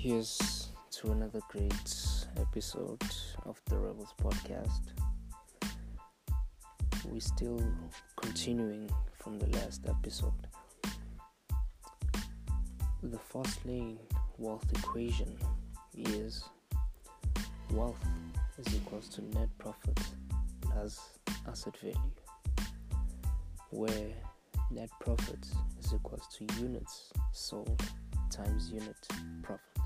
Here's to another great episode of the Rebels podcast. We're still continuing from the last episode. The fast lane wealth equation is wealth is equals to net profit plus asset value, where net profit is equals to units sold times unit profit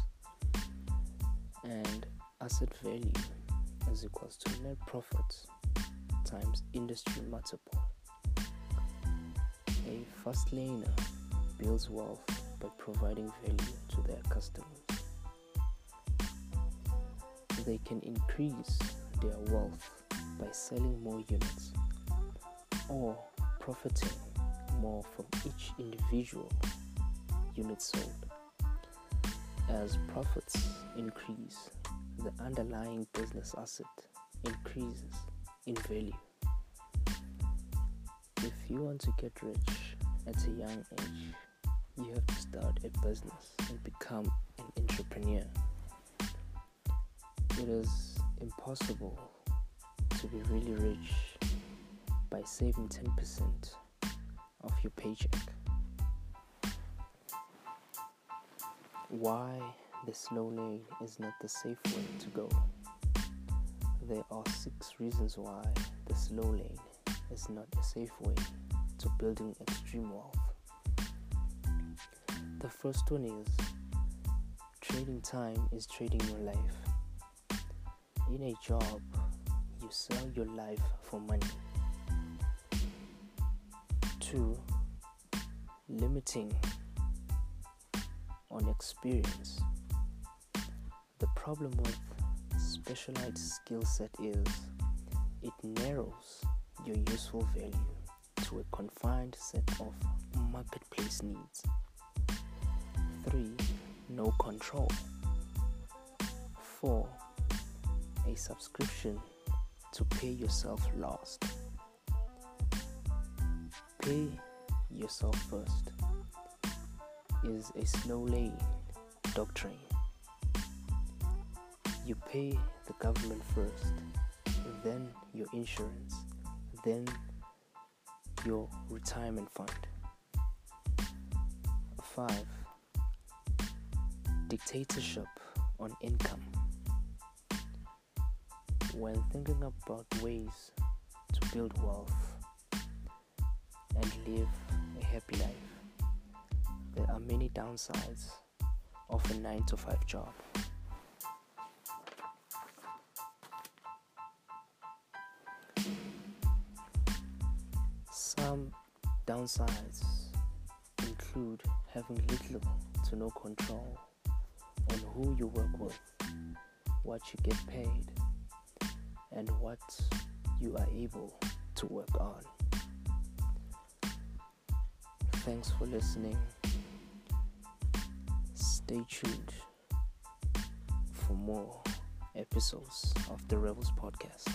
and asset value is equals to net profit times industry multiple. A fast laner builds wealth by providing value to their customers. They can increase their wealth by selling more units or profiting more from each individual unit sold. As profits increase, the underlying business asset increases in value. If you want to get rich at a young age, you have to start a business and become an entrepreneur. It is impossible to be really rich by saving 10% of your paycheck. Why the slow lane is not the safe way to go? There are six reasons why the slow lane is not a safe way to building extreme wealth. The first one is trading time is trading your life. In a job, you sell your life for money. Two, limiting on experience. The problem with specialized skill set is it narrows your useful value to a confined set of marketplace needs. 3. No control. 4. A subscription to pay yourself last. Pay yourself first is a slow lane doctrine. You pay the government first, then your insurance, then your retirement fund. 5. Dictatorship on income. When thinking about ways to build wealth and live a happy life, there are many downsides of a 9 to 5 job. Some downsides include having little to no control on who you work with, what you get paid, and what you are able to work on. Thanks for listening. Stay tuned for more episodes of the Rebels Podcast.